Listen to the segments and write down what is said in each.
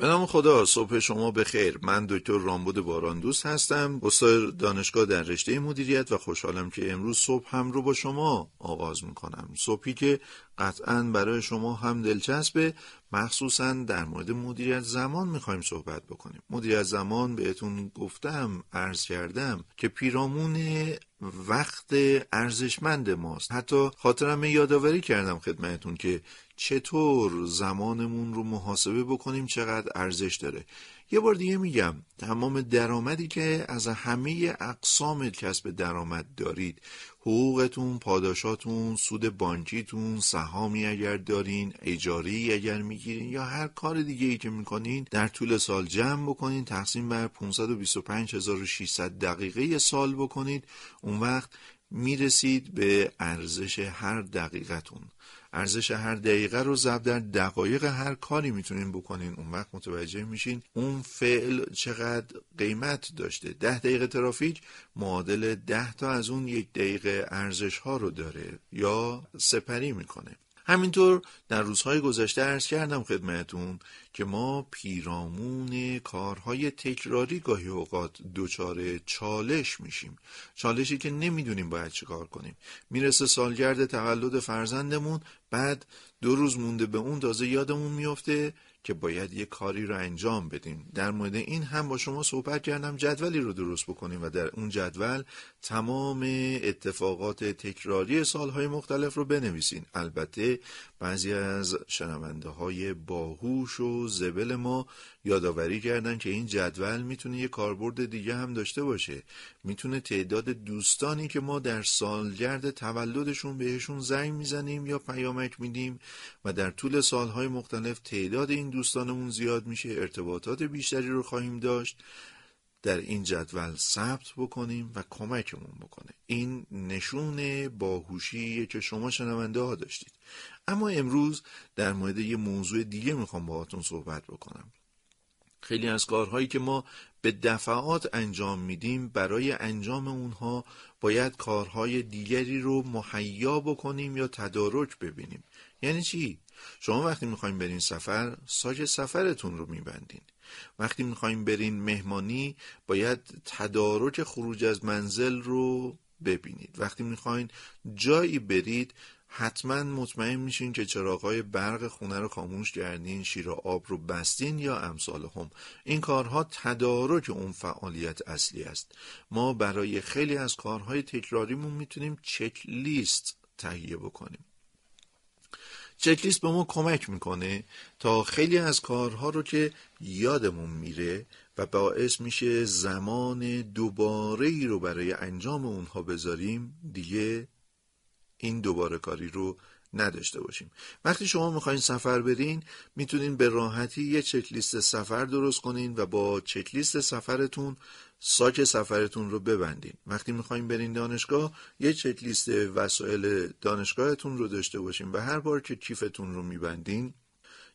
به نام خدا صبح شما بخیر. من دکتر رامبود باراندوست هستم استاد دانشگاه در رشته مدیریت و خوشحالم که امروز صبح هم رو با شما آغاز می‌کنم. صبحی که قطعا برای شما هم دلچسبه مخصوصا در مورد مدیریت زمان می‌خوایم صحبت بکنیم. مدیریت زمان بهتون گفتم عرض کردم که پیرامون وقت ارزشمند ماست. حتی خاطرم یادآوری کردم خدمتون که چطور زمانمون رو محاسبه بکنیم چقدر ارزش داره. یه بار دیگه میگم تمام درآمدی که از همه اقسام کسب درآمد دارید حقوقتون، پاداشاتون، سود بانکیتون، سهامی اگر دارین، اجاری اگر می‌گیرین یا هر کار دیگه ای که می‌کنین در طول سال جمع بکنین تقسیم بر 525600 دقیقه سال بکنید اون وقت می‌رسید به ارزش هر دقیقتون ارزش هر دقیقه رو ضرب در دقایق هر کاری می‌تونین بکنین. اون وقت متوجه میشین اون فعل چقدر قیمت داشته. ده دقیقه ترافیک معادل ده تا از اون یک دقیقه ارزش ها رو داره یا سپری می‌کنه. همینطور در روزهای گذشته ارز کردم خدمتون که ما پیرامون کارهای تکراری گاهی اوقات دچار چالش میشیم. چالشی که نمی‌دونیم باید چه کار کنیم. می‌رسه سالگرد تولد فرزندمون بعد دو روز مونده به اون تازه یادمون میفته که باید یه کاری رو انجام بدیم. در مورد این هم با شما صحبت کردم جدولی رو درست بکنیم و در اون جدول تمام اتفاقات تکراری سالهای مختلف رو بنویسین. البته بعضی از شنونده های باهوش و زبل ما یادآوری کردن که این جدول می‌تونه یه کاربرد دیگه هم داشته باشه. می‌تونه تعداد دوستانی که ما در سالگرد تولدشون بهشون زنگ می‌زنیم یا پیامک میدیم و در طول سالهای مختلف تعداد این دوستانمون زیاد میشه ارتباطات بیشتری رو خواهیم داشت در این جدول ثبت بکنیم و کمکمون بکنه. این نشون باهوشی که شما شنونده ها داشتید. اما امروز در مورد یه موضوع دیگه می‌خوام باهاتون صحبت بکنم. خیلی از کارهایی که ما به دفعات انجام میدیم برای انجام اونها باید کارهای دیگری رو مهیا بکنیم یا تدارک ببینیم. یعنی چی؟ شما وقتی می‌خوایم برین سفر ساج سفرتون رو میبندین. وقتی می‌خوایم برین مهمانی باید تدارک خروج از منزل رو ببینید. وقتی می‌خواین جایی برید حتما مطمئن میشین که چراغهای برق خونه رو خاموش کردین شیر آب رو بستین یا امثال هم. این کارها تدارک اون فعالیت اصلی است. ما برای خیلی از کارهای تکراریمون می‌تونیم چک لیست تهیه بکنیم. چکلیست به ما کمک می‌کنه تا خیلی از کارها رو که یادمون میره و باعث میشه زمان دوباره ای رو برای انجام اونها بذاریم دیگه این دوباره کاری رو نداشته باشیم. وقتی شما می‌خواین سفر برین می‌تونین به راحتی یه چکلیست سفر درست کنین و با چکلیست سفرتون ساک سفرتون رو ببندین. وقتی می‌خوایم برین دانشگاه یه چکلیست وسایل دانشگاهتون رو داشته باشین و هر بار که کیفتون رو میبندین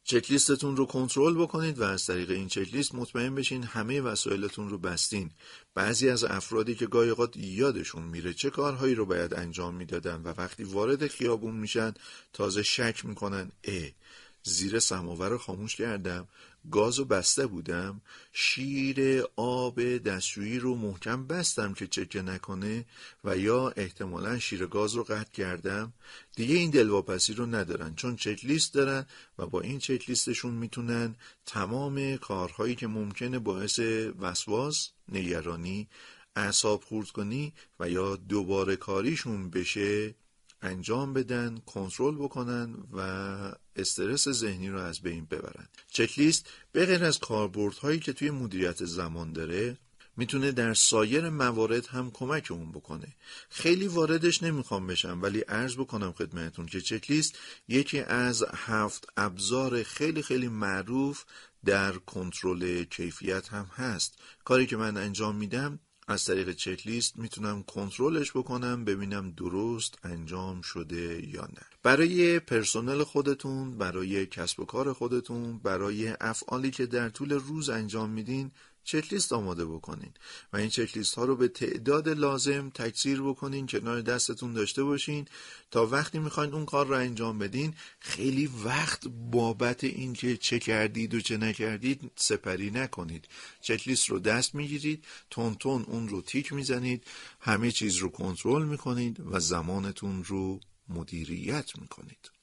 چکلیستتون رو کنترل بکنید و از طریق این چکلیست مطمئن بشین همه وسایلتون رو بستین. بعضی از افرادی که گاهی یادشون میره چه کارهایی رو باید انجام می‌دادن و وقتی وارد خیابون میشن تازه شک می‌کنن اه زیر سماور رو خاموش کردم. گاز و بسته بودم. شیر آب دستشویی رو محکم بستم که چکه نکنه و یا احتمالا شیر گاز رو قطع کردم. دیگه این دلواپسی رو ندارن چون چکلیست دارن و با این چکلیستشون می‌تونن تمام کارهایی که ممکنه باعث وسواس نگرانی اعصاب خورد کنی و یا دوباره کاریشون بشه انجام بدن کنترل بکنن و استرس ذهنی رو از بین ببرن. چکلیست به غیر از کاربردهایی که توی مدیریت زمان داره می‌تونه در سایر موارد هم کمک اون بکنه. خیلی واردش نمی‌خوام بشم ولی عرض بکنم خدمتون که چکلیست یکی از هفت ابزار خیلی خیلی معروف در کنترل کیفیت هم هست. کاری که من انجام میدم از طریق چکلیست می‌تونم کنترلش بکنم ببینم درست انجام شده یا نه. برای پرسنل خودتون برای کسب و کار خودتون برای افعالی که در طول روز انجام میدین چکلیست آماده بکنین و این چکلیست ها رو به تعداد لازم تکثیر بکنین کنار دستتون داشته باشین. تا وقتی می‌خواین اون کار رو انجام بدین خیلی وقت بابت اینکه چه کردید و چه نکردید سپری نکنید. چکلیست رو دست می‌گیرید تون تون اون رو تیک می‌زنید همه چیز رو کنترل می‌کنید و زمانتون رو مدیریت می‌کنید.